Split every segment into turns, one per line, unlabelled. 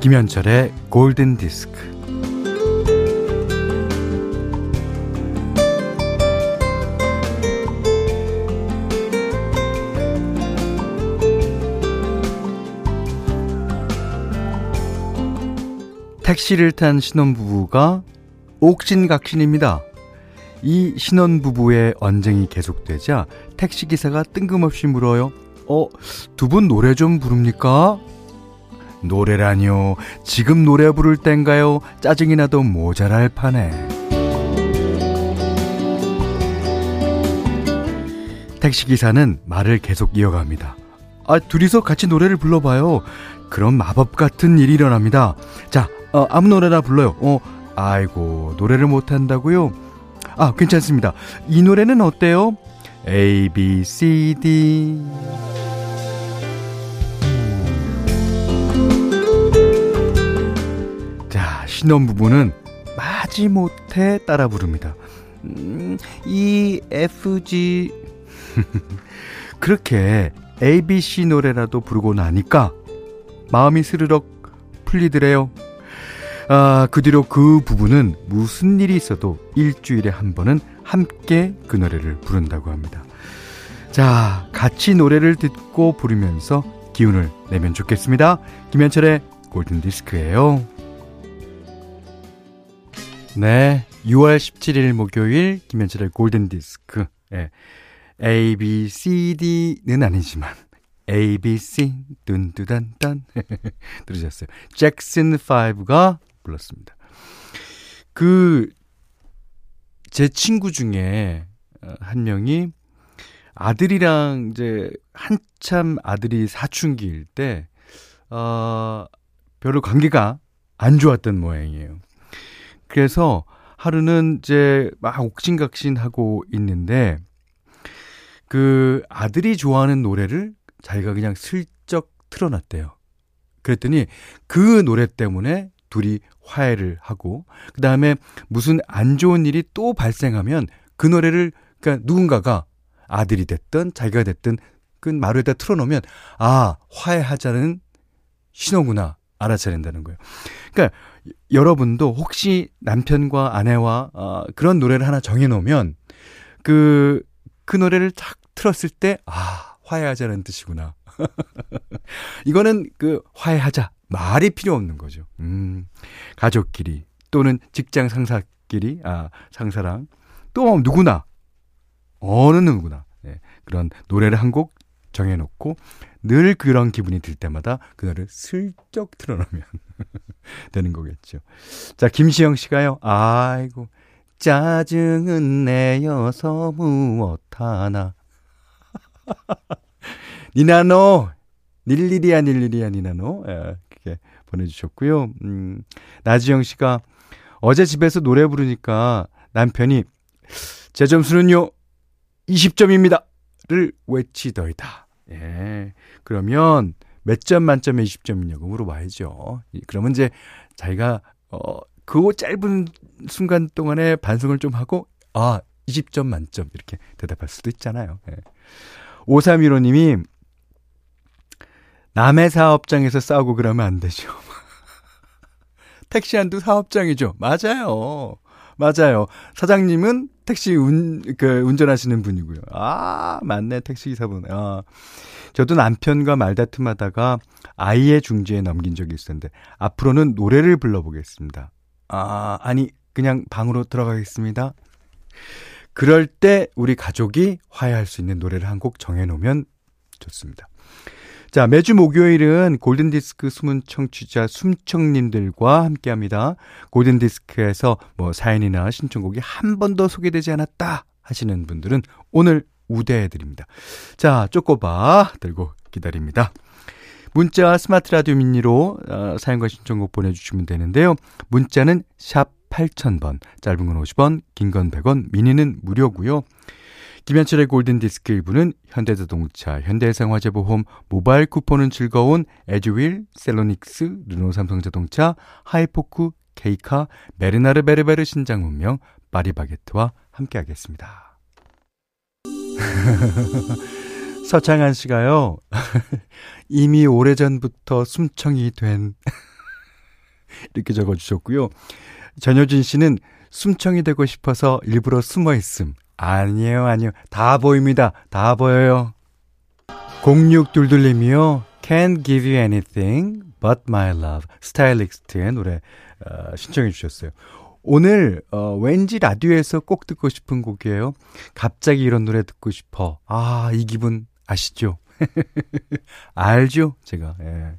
김현철의 골든 디스크. 택시를 탄 신혼부부가 옥신각신입니다. 이 신혼부부의 언쟁이 계속되자 택시기사가 뜬금없이 물어요. 어, 두 분 노래 좀 부릅니까? 노래라뇨. 지금 노래 부를 땐가요? 짜증이 나도 모자랄 판에. 택시기사는 말을 계속 이어갑니다. 아, 둘이서 같이 노래를 불러봐요. 그럼 마법 같은 일이 일어납니다. 자, 어, 아무 노래나 불러요. 어, 아이고, 노래를 못한다고요? 아, 괜찮습니다. 이 노래는 어때요? A, B, C, D. 신혼부부는 마지못해 따라 부릅니다. 음, E, F, G. 그렇게 A, B, C 노래라도 부르고 나니까 마음이 스르륵 풀리더래요. 아, 그 뒤로 그 부부는 무슨 일이 있어도 일주일에 한 번은 함께 그 노래를 부른다고 합니다. 자, 같이 노래를 듣고 부르면서 기운을 내면 좋겠습니다. 김현철의 골든디스크예요. 네, 6월 17일 목요일 김현철의 골든 디스크. 예. A, B, C, D는 아니지만 A, B, C, 뚠뚜단단. 들으셨어요. 잭슨 5가 불렀습니다. 그, 제 친구 중에 어, 한 명이 아들이랑 이제 한참 아들이 사춘기일 때, 어, 별로 관계가 안 좋았던 모양이에요. 그래서 하루는 이제 막 옥신각신 하고 있는데, 그 아들이 좋아하는 노래를 자기가 그냥 슬쩍 틀어놨대요. 그랬더니 그 노래 때문에 둘이 화해를 하고 그 다음에 무슨 안 좋은 일이 또 발생하면 그 노래를 그러니까 누군가가 아들이 됐든 자기가 됐든 그 마루에다 틀어놓으면 아 화해하자는 신호구나 알아차야 된다는 거예요. 그러니까 여러분도 혹시 남편과 아내와 어, 그런 노래를 하나 정해놓으면 그그 그 노래를 탁 틀었을 때 아 화해하자는 뜻이구나. 이거는 그 화해하자 말이 필요 없는 거죠. 음, 가족끼리 또는 직장 상사끼리 아 상사랑 또 누구나 어느 누구나 네, 그런 노래를 한 곡 정해놓고 늘 그런 기분이 들 때마다 그 노래를 슬쩍 틀어놓으면 되는 거겠죠. 자 김시영 씨가요. 아이고 짜증은 내어서 무엇 하나 니나노 닐리리야 닐리리야 니나노 예, 이렇게 보내주셨고요. 음, 나지영 씨가 어제 집에서 노래 부르니까 남편이 제 점수는요 20점입니다. 를 외치더이다. 예. 그러면 몇 점 만점에 20점이냐고 물어봐야죠. 그러면 이제 자기가 어, 그 짧은 순간 동안에 반성을 좀 하고 아 20점 만점 이렇게 대답할 수도 있잖아요. 예. 5315 님이 남의 사업장에서 싸우고 그러면 안 되죠. 택시 한두 사업장이죠. 맞아요. 맞아요. 사장님은 택시 운, 그, 운전하시는 분이고요. 아, 맞네. 택시기사분. 아. 저도 남편과 말다툼 하다가 아이의 중지에 넘긴 적이 있었는데, 앞으로는 노래를 불러보겠습니다. 아, 아니, 그냥 방으로 들어가겠습니다. 그럴 때 우리 가족이 화해할 수 있는 노래를 한 곡 정해놓으면 좋습니다. 자, 매주 목요일은 골든디스크 숨은 청취자 숨청님들과 함께 합니다. 골든디스크에서 뭐 사연이나 신청곡이 한 번도 소개되지 않았다 하시는 분들은 오늘 우대해드립니다. 자, 쪼꼬바 들고 기다립니다. 문자 스마트 라디오 미니로 어, 사연과 신청곡 보내주시면 되는데요. 문자는 샵 8000번, 짧은 건 50원, 긴 건 100원, 미니는 무료고요. 김현철의 골든디스크 일부는 현대자동차, 현대해상화재보험, 모바일 쿠폰은 즐거운 에듀윌, 셀로닉스, 르노 삼성자동차, 하이포크, 케이카, 베르나르 베르베르 신작 문명, 파리바게트와 함께하겠습니다. 서창한 씨가요, 이미 오래전부터 숨청이 된 이렇게 적어주셨고요. 전효진 씨는 숨청이 되고 싶어서 일부러 숨어 있음. 아니에요, 아니요. 다 보입니다. 다 보여요. 0622님이요. Can't give you anything but my love. 스타일리스트의 노래 어, 신청해 주셨어요. 오늘 어, 왠지 라디오에서 꼭 듣고 싶은 곡이에요. 갑자기 이런 노래 듣고 싶어. 아, 이 기분 아시죠? 알죠? 제가. 예.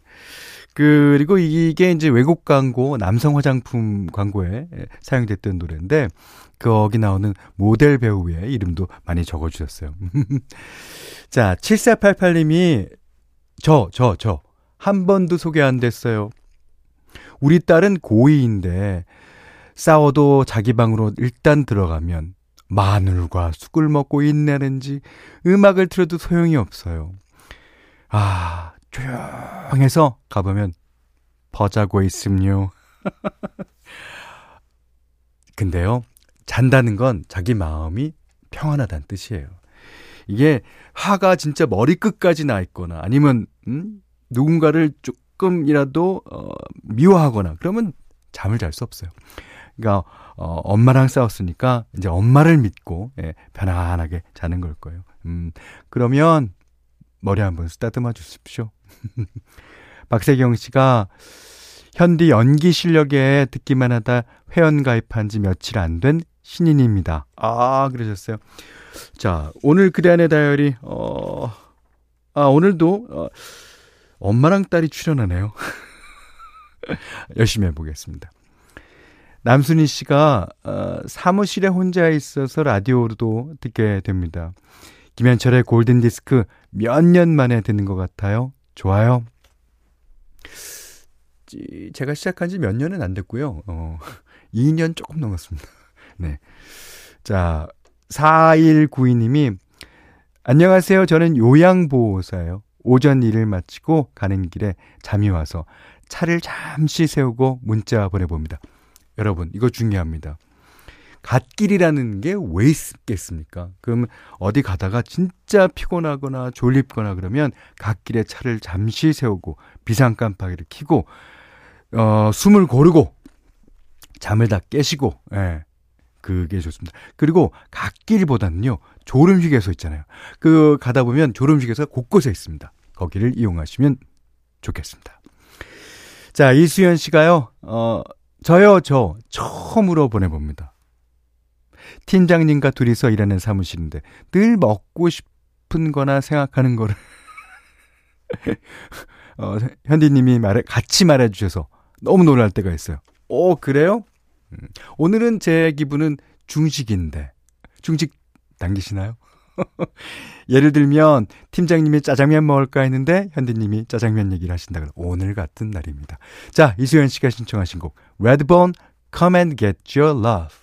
그리고 이게 이제 외국 광고, 남성 화장품 광고에 사용됐던 노래인데, 거기 나오는 모델 배우의 이름도 많이 적어주셨어요. 자, 7488님이, 저, 저, 저, 한 번도 소개 안 됐어요. 우리 딸은 고2인데, 싸워도 자기 방으로 일단 들어가면, 마늘과 쑥을 먹고 있내는지 음악을 틀어도 소용이 없어요. 아, 조용해서 가보면 버자고 있음요. 근데요, 잔다는 건 자기 마음이 평안하다는 뜻이에요. 이게 화가 진짜 머리끝까지 나 있거나 아니면 음? 누군가를 조금이라도 어, 미워하거나 그러면 잠을 잘 수 없어요. 그러니까 어, 엄마랑 싸웠으니까 이제 엄마를 믿고 예, 편안하게 자는 걸 거예요. 음, 그러면 머리 한번 쓰다듬어 주십시오. 박세경 씨가 현디 연기 실력에 듣기만 하다 회원 가입한 지 며칠 안 된 신인입니다. 아, 그러셨어요. 자, 오늘 그대 안의 다이어리, 어, 아, 오늘도, 어, 엄마랑 딸이 출연하네요. 열심히 해보겠습니다. 남순희 씨가, 어, 사무실에 혼자 있어서 라디오로도 듣게 됩니다. 김현철의 골든디스크 몇 년 만에 듣는 것 같아요. 좋아요. 제가 시작한 지 몇 년은 안 됐고요. 어, 2년 조금 넘었습니다. 네. 자, 4192님이 안녕하세요. 저는 요양보호사예요. 오전 일을 마치고 가는 길에 잠이 와서 차를 잠시 세우고 문자 보내봅니다. 여러분, 이거 중요합니다. 갓길이라는 게 왜 있겠습니까? 그럼 어디 가다가 진짜 피곤하거나 졸립거나 그러면 갓길에 차를 잠시 세우고 비상 깜빡이를 켜고 어, 숨을 고르고 잠을 다 깨시고 예. 그게 좋습니다. 그리고 갓길보다는요. 졸음 휴게소 있잖아요. 그 가다 보면 졸음 휴게소 곳곳에 있습니다. 거기를 이용하시면 좋겠습니다. 자, 이수연 씨가요. 어, 저요, 저 처음으로 보내 봅니다. 팀장님과 둘이서 일하는 사무실인데 늘 먹고 싶은 거나 생각하는 거를 어, 현디님이 말해 같이 말해 주셔서 너무 놀랄 때가 있어요. 오, 그래요? 음, 오늘은 제 기분은 중식인데 중식 당기시나요? 예를 들면 팀장님이 짜장면 먹을까 했는데 현디님이 짜장면 얘기를 하신다 그러 오늘 같은 날입니다. 자 이수연 씨가 신청하신 곡 Redbone Come and Get Your Love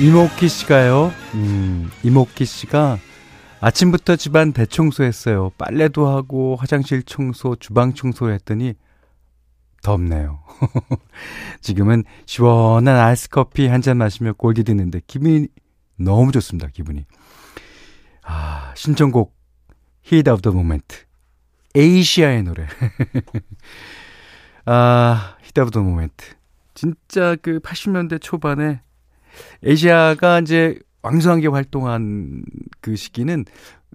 이모키 씨가요. 음, 이모키 씨가 아침부터 집안 대청소했어요. 빨래도 하고 화장실 청소, 주방 청소했더니 덥네요. 지금은 시원한 아이스 커피 한 잔 마시며 골디 듣는데 기분이 너무 좋습니다. 기분이. 아, 신청곡 Heat of the Moment. 에이시아의 노래. 아, Heat of the Moment. 진짜 그 80년대 초반에 에이시아가 이제 왕성하게 활동한 그 시기는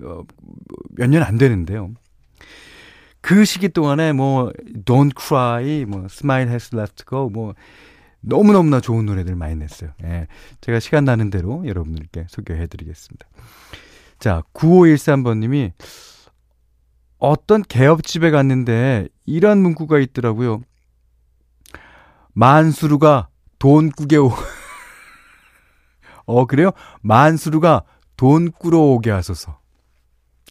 어, 몇 년 안 되는데요. 그 시기 동안에 뭐 Don't Cry, 뭐 Smile Has Left Go, 뭐 너무 너무나 좋은 노래들 많이 냈어요. 예. 제가 시간 나는 대로 여러분들께 소개해 드리겠습니다. 자, 9513번님이 어떤 개업집에 갔는데 이런 문구가 있더라고요. 만수루가 돈 꾸게 오. 어, 그래요? 만수루가 돈 꾸러 오게 하소서.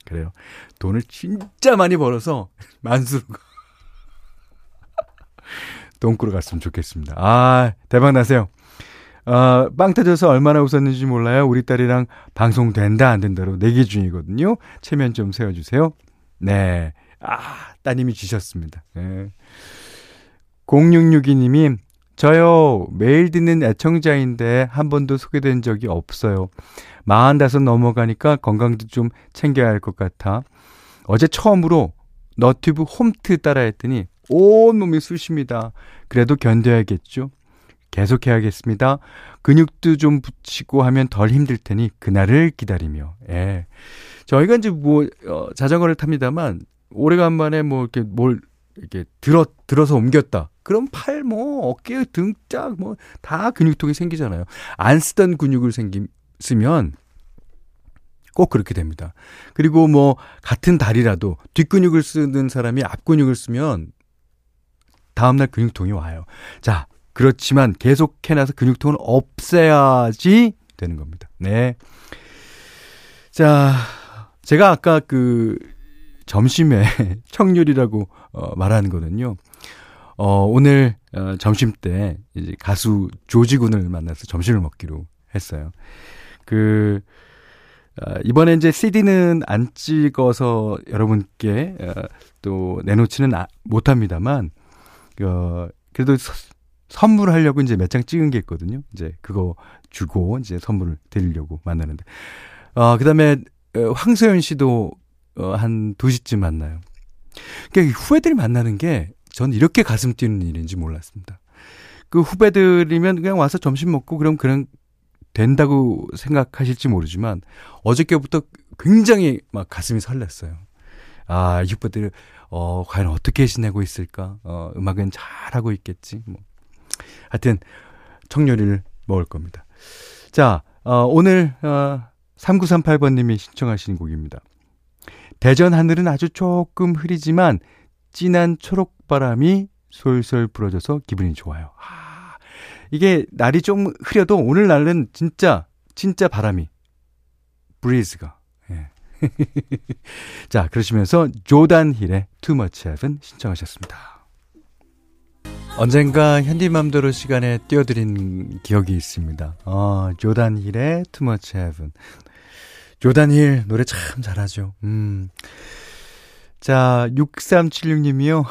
그래요. 돈을 진짜 많이 벌어서 만수루가 돈 꾸러 갔으면 좋겠습니다. 아, 대박 나세요. 아, 빵 터져서 얼마나 웃었는지 몰라요. 우리 딸이랑 방송 된다 안 된다로 내기 중이거든요. 체면 좀 세워주세요. 네. 아, 따님이 주셨습니다. 네. 0662님이 저요, 매일 듣는 애청자인데 한 번도 소개된 적이 없어요. 마흔다섯 넘어가니까 건강도 좀 챙겨야 할 것 같아. 어제 처음으로 너튜브 홈트 따라 했더니 온몸이 쑤십니다. 그래도 견뎌야겠죠. 계속해야겠습니다. 근육도 좀 붙이고 하면 덜 힘들 테니 그날을 기다리며. 예. 저희가 이제 뭐 어, 자전거를 탑니다만 오래간만에 뭐 이렇게 뭘 이렇게 들어 들어서 옮겼다. 그럼 팔 뭐 어깨 등짝 뭐 다 근육통이 생기잖아요. 안 쓰던 근육을 생김 쓰면 꼭 그렇게 됩니다. 그리고 뭐 같은 다리라도 뒷근육을 쓰는 사람이 앞근육을 쓰면 다음날 근육통이 와요. 자, 그렇지만 계속 해놔서 근육통을 없애야지 되는 겁니다. 네. 자, 제가 아까 그 점심에 청률이라고 어, 말하는 거는요. 어, 오늘 어, 점심 때 이제 가수 조지군을 만나서 점심을 먹기로 했어요. 그 어, 이번에 이제 CD는 안 찍어서 여러분께 어, 또 내놓지는 아, 못합니다만 어, 그래도 서, 선물하려고 이제 몇 장 찍은 게 있거든요. 이제 그거 주고 이제 선물을 드리려고 만나는데 어, 그다음에 어, 황소연 씨도 어, 한 2시쯤 만나요. 그러니까 후배들 만나는 게 전 이렇게 가슴 뛰는 일인지 몰랐습니다. 그 후배들이면 그냥 와서 점심 먹고 그럼 그냥 된다고 생각하실지 모르지만 어저께부터 굉장히 막 가슴이 설렜어요. 아, 이 후배들 어, 과연 어떻게 지내고 있을까? 어, 음악은 잘하고 있겠지. 뭐. 하여튼 청요리를 먹을 겁니다. 자, 어, 오늘 어, 3938번님이 신청하신 곡입니다. 대전 하늘은 아주 조금 흐리지만 진한 초록바람이 솔솔 불어줘서 기분이 좋아요. 아, 이게 날이 좀 흐려도 오늘 날은 진짜 진짜 바람이 브리즈가 예. 자 그러시면서 조단 힐의 Too Much Heaven 신청하셨습니다. 언젠가 현디맘대로 시간에 띄워드린 기억이 있습니다. 어, 조단 힐의 Too Much Heaven. 조단 힐 노래 참 잘하죠. 음. 자, 6376님이요.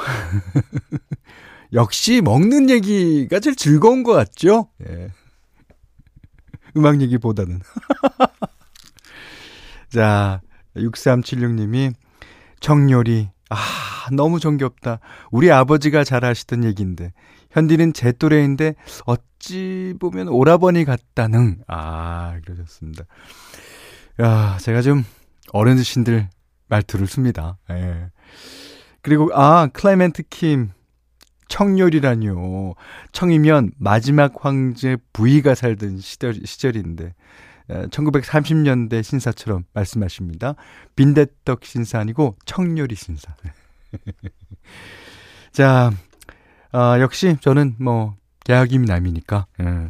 역시 먹는 얘기가 제일 즐거운 것 같죠? 예. 음악 얘기보다는. 자, 6376님이 청요리. 아, 너무 정겹다. 우리 아버지가 잘 하시던 얘기인데. 현디는 제 또래인데 어찌 보면 오라버니 같다는. 아, 그러셨습니다. 야, 제가 좀 어른신들 말투를 씁니다. 예. 그리고 아 클라이멘트 킴 청렬이라뇨. 청이면 마지막 황제 부위가 살던 시절, 시절인데 1930년대 신사처럼 말씀하십니다. 빈대떡 신사 아니고 청렬이 신사. 자, 아, 역시 저는 뭐 계약이 미남이니까 예,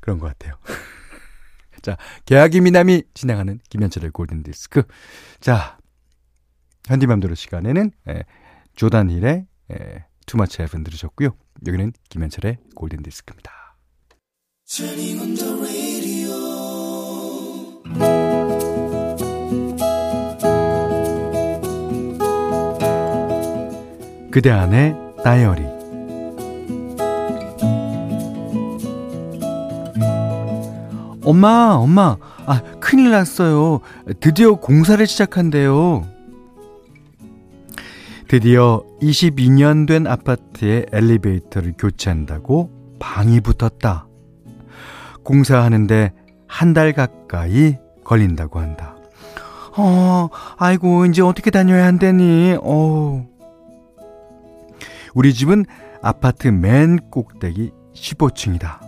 그런 것 같아요. 자, 계약이 미남이 진행하는 김현철의 골든 디스크. 자, 현디맘대로 시간에는 예, 조단 힐의 예, Too Much Heaven 들으셨고요. 여기는 김현철의 골든 디스크입니다. 그대 안의 다이어리 엄마, 엄마, 아, 큰일 났어요. 드디어 공사를 시작한대요. 드디어 22년 된 아파트의 엘리베이터를 교체한다고 방이 붙었다. 공사하는데 한 달 가까이 걸린다고 한다. 어, 아이고, 이제 어떻게 다녀야 한다니, 어 우리 집은 아파트 맨 꼭대기 15층이다.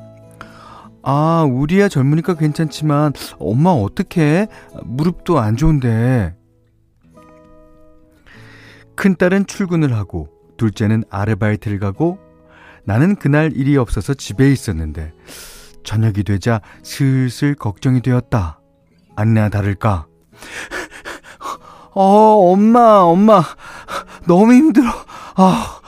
아, 우리 야 젊으니까 괜찮지만, 엄마 어떡해? 무릎도 안 좋은데. 큰딸은 출근을 하고 둘째는 아르바이트를 가고 나는 그날 일이 없어서 집에 있었는데 저녁이 되자 슬슬 걱정이 되었다. 아니나 다를까. 어, 엄마, 엄마, 너무 힘들어. 아.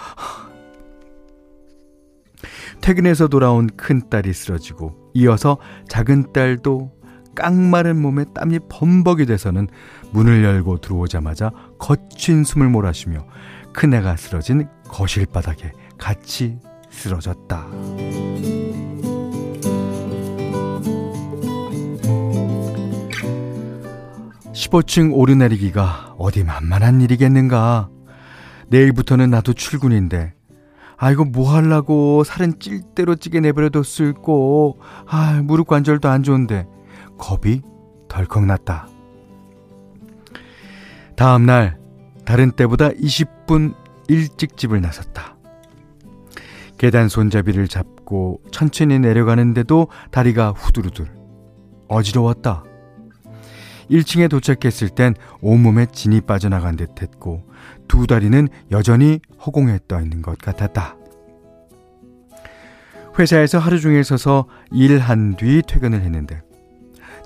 퇴근해서 돌아온 큰딸이 쓰러지고 이어서 작은 딸도 깡마른 몸에 땀이 범벅이 돼서는 문을 열고 들어오자마자 거친 숨을 몰아쉬며 큰애가 쓰러진 거실 바닥에 같이 쓰러졌다. 15층 오르내리기가 어디 만만한 일이겠는가. 내일부터는 나도 출근인데. 아, 이거 뭐 하려고 살은 찔 대로 찌게 내버려뒀을꼬. 아, 무릎 관절도 안 좋은데. 겁이 덜컥 났다. 다음 날, 다른 때보다 20분 일찍 집을 나섰다. 계단 손잡이를 잡고 천천히 내려가는데도 다리가 후두루둘. 어지러웠다. 1층에 도착했을 땐 온몸에 진이 빠져나간 듯 했고 두 다리는 여전히 허공에 떠 있는 것 같았다. 회사에서 하루 종일 서서 일한 뒤 퇴근을 했는데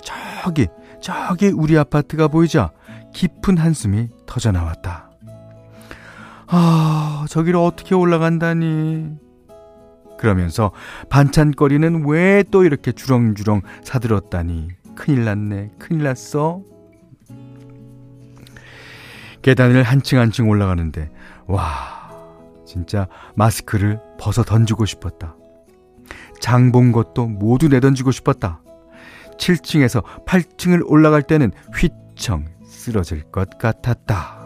저기 저기 우리 아파트가 보이자 깊은 한숨이 터져 나왔다. 아, 저기를 어떻게 올라간다니. 그러면서 반찬거리는 왜 또 이렇게 주렁주렁 사들었다니. 큰일 났네. 큰일 났어. 계단을 한층 한층 올라가는데 와 진짜 마스크를 벗어 던지고 싶었다. 장 본 것도 모두 내던지고 싶었다. 7층에서 8층을 올라갈 때는 휘청 쓰러질 것 같았다.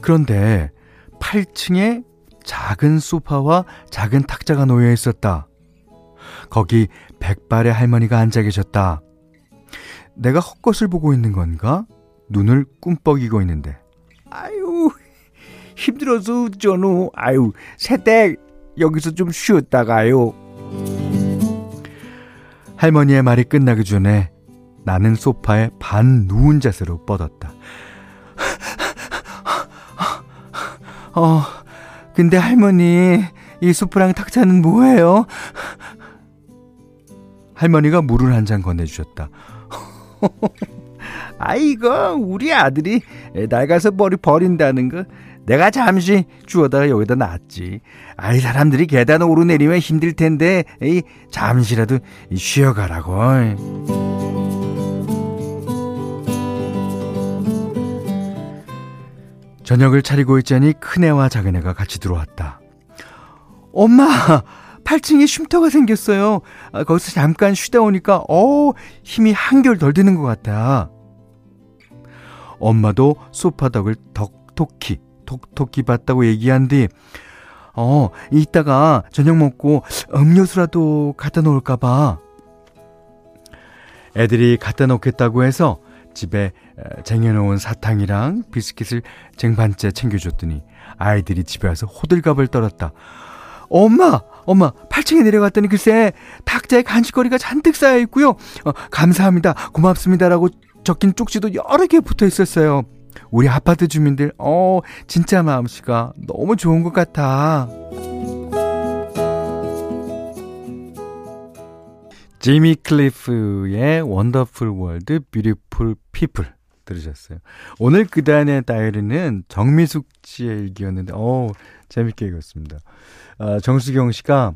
그런데 8층에 작은 소파와 작은 탁자가 놓여 있었다. 거기 백발의 할머니가 앉아 계셨다. 내가 헛것을 보고 있는 건가? 눈을 꿈뻑이고 있는데.
아유, 힘들어서 전우, 아유, 새댁, 여기서 좀 쉬었다가요.
할머니의 말이 끝나기 전에 나는 소파에 반 누운 자세로 뻗었다. 어, 근데 할머니, 이 수프랑 탁자는 뭐예요? 할머니가 물을 한 잔 건네주셨다.
아이고, 우리 아들이 낡아서 머리 버린다는 거 내가 잠시 주워다가 여기다 놨지. 아이, 사람들이 계단 오르내리면 힘들 텐데, 이, 잠시라도 쉬어가라고.
저녁을 차리고 있자니 큰애와 작은애가 같이 들어왔다. 엄마! 8층에 쉼터가 생겼어요. 아, 거기서 잠깐 쉬다 오니까, 어 힘이 한결 덜 드는 것 같아. 엄마도 소파덕을 덕톡히, 톡톡히 봤다고 얘기한 뒤, 어, 이따가 저녁 먹고 음료수라도 갖다 놓을까 봐. 애들이 갖다 놓겠다고 해서 집에 쟁여놓은 사탕이랑 비스킷을 쟁반째 챙겨줬더니 아이들이 집에 와서 호들갑을 떨었다. 엄마, 엄마, 8층에 내려갔더니 글쎄 탁자에 간식거리가 잔뜩 쌓여 있고요. 어, 감사합니다, 고맙습니다라고 적힌 쪽지도 여러 개 붙어 있었어요. 우리 아파트 주민들, 어, 진짜 마음씨가 너무 좋은 것 같아. 지미 클리프의 Wonderful World Beautiful People 들으셨어요. 오늘 그대 안의 다이어리는 정미숙 씨의 일기였는데, 어 재밌게 읽었습니다. 어, 정수경 씨가,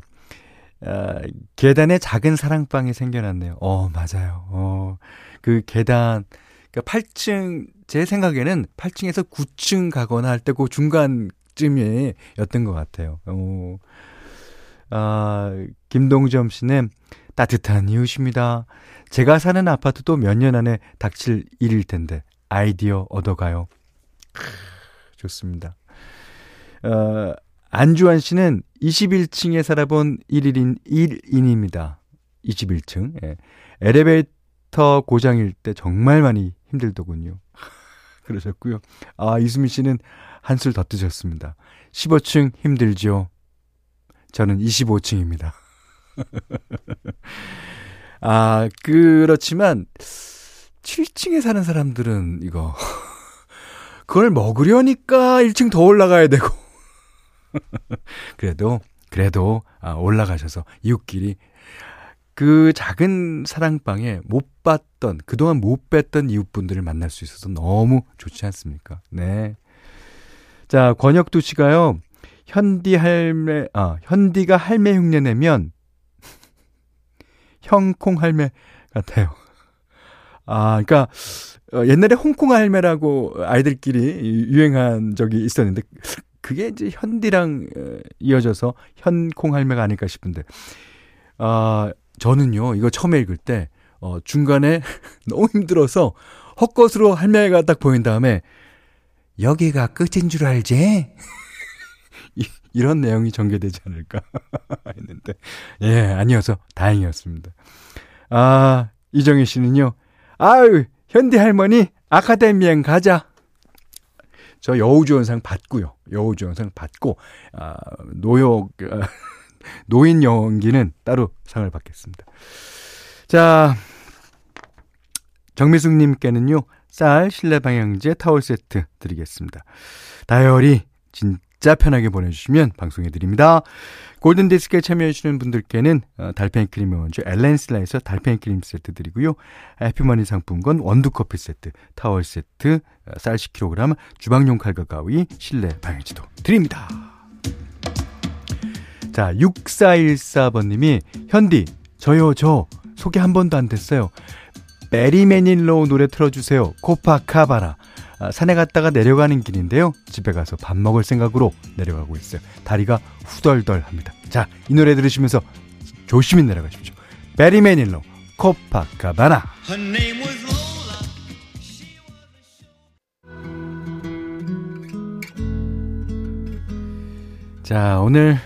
어, 계단에 작은 사랑방이 생겨났네요. 어, 맞아요. 어, 그 계단, 그니까 8층, 제 생각에는 8층에서 9층 가거나 할 때 그 중간쯤에 였던 것 같아요. 어, 아, 김동점 씨는 따뜻한 이웃입니다. 제가 사는 아파트도 몇 년 안에 닥칠 일일 텐데 아이디어 얻어가요. 크, 좋습니다. 어, 안주환 씨는 21층에 살아본 1일인 1인입니다. 21층. 예. 엘리베이터 고장일 때 정말 많이 힘들더군요. 그러셨고요. 아, 이수미 씨는 한술 더 뜨셨습니다. 15층 힘들죠. 저는 25층입니다. 아, 그렇지만 7층에 사는 사람들은 이거 그걸 먹으려니까 1층 더 올라가야 되고 그래도 그래도 아, 올라가셔서 이웃끼리 그 작은 사랑방에 못 봤던 그동안 못 뵀던 이웃분들을 만날 수 있어서 너무 좋지 않습니까? 네. 자, 권혁두 씨가요. 현디 할매 아, 현디가 할매 흉내 내면 형콩 할매 같아요. 아, 그러니까 어, 옛날에 홍콩 할매라고 아이들끼리 유행한 적이 있었는데 그게 이제 현디랑 어, 이어져서 현콩 할매가 아닐까 싶은데, 아, 저는요, 이거 처음에 읽을 때, 어, 중간에 너무 힘들어서 헛것으로 할매가 딱 보인 다음에, 여기가 끝인 줄 알지? 이, 이런 내용이 전개되지 않을까 했는데, 예, 아니어서 다행이었습니다. 아, 이정희 씨는요, 아유, 현디 할머니, 아카데미엔 가자. 저 여우주연상 받고요. 여우주연상 받고, 아, 노역, 아, 노인 연기는 따로 상을 받겠습니다. 자, 정미숙님께는요, 쌀, 실내 방향제, 타월 세트 드리겠습니다. 다이어리, 진 짜 편하게 보내주시면 방송해드립니다. 골든디스크에 참여해주시는 분들께는 어, 달팽이 크림의 원조 엘렌슬라에서 달팽이 크림 세트 드리고요. 해피머니 상품권 원두커피 세트, 타월 세트, 어, 쌀 10kg, 주방용 칼과 가위, 실내 방향지도 드립니다. 자, 6414번님이 현디, 저요, 저 소개 한 번도 안 됐어요. 베리 매닐로 노래 틀어주세요. 코파카바라. 아, 산에 갔다가 내려가는 길인데요. 집에 가서 밥 먹을 생각으로 내려가고 있어요. 다리가 후덜덜합니다. 자, 이 노래 들으시면서 조심히 내려가십시오. 베리 매닐로 코파카바나. 자, 오늘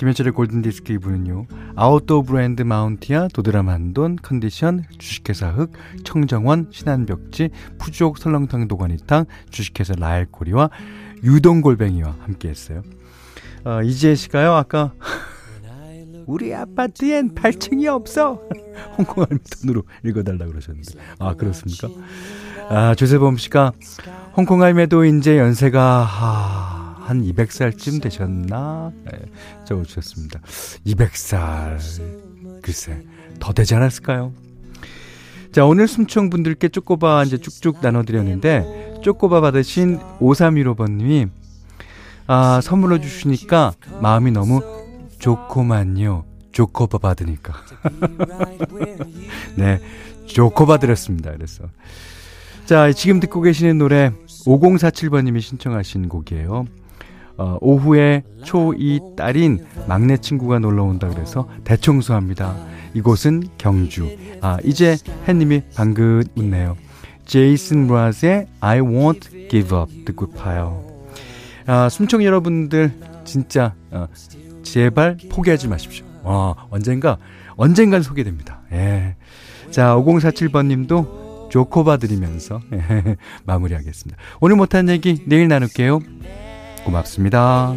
김현철의 골든디스크 2부는요. 아웃도어 브랜드 마운티아, 도드라만돈, 컨디션, 주식회사 흑, 청정원, 신한벽지, 푸주옥 설렁탕 도가니탕, 주식회사 라엘코리와 유동골뱅이와 함께했어요. 어, 이지혜 씨가요. 아까 우리 아파트엔 8층이 없어. 홍콩 할미 돈으로 읽어달라고 그러셨는데. 아, 그렇습니까? 아, 조세범 씨가 홍콩 할매도 이제 연세가, 하... 한 200살쯤 되셨나? 네, 적어주셨습니다. 200살. 글쎄, 더 되지 않았을까요? 자, 오늘 숨청 분들께 쪼꼬바 이제 쭉쭉 나눠드렸는데, 쪼꼬바 받으신 5315번님이, 아, 선물로 주시니까 마음이 너무 좋고만요. 조코바 받으니까. 네, 조코바 드렸습니다. 그래서. 자, 지금 듣고 계시는 노래 5047번님이 신청하신 곡이에요. 어, 오후에 초2 딸인 막내 친구가 놀러 온다 그래서 대청소합니다. 이곳은 경주. 아, 이제 햇님이 방긋 웃네요. 제이슨 브라즈의 I won't give up 듣고 파요. 아, 숨청 여러분들 진짜 어, 제발 포기하지 마십시오. 어, 언젠가 언젠간 소개됩니다. 예. 자, 5047번 님도 조코바 드리면서 마무리하겠습니다. 오늘 못한 얘기 내일 나눌게요. 고맙습니다.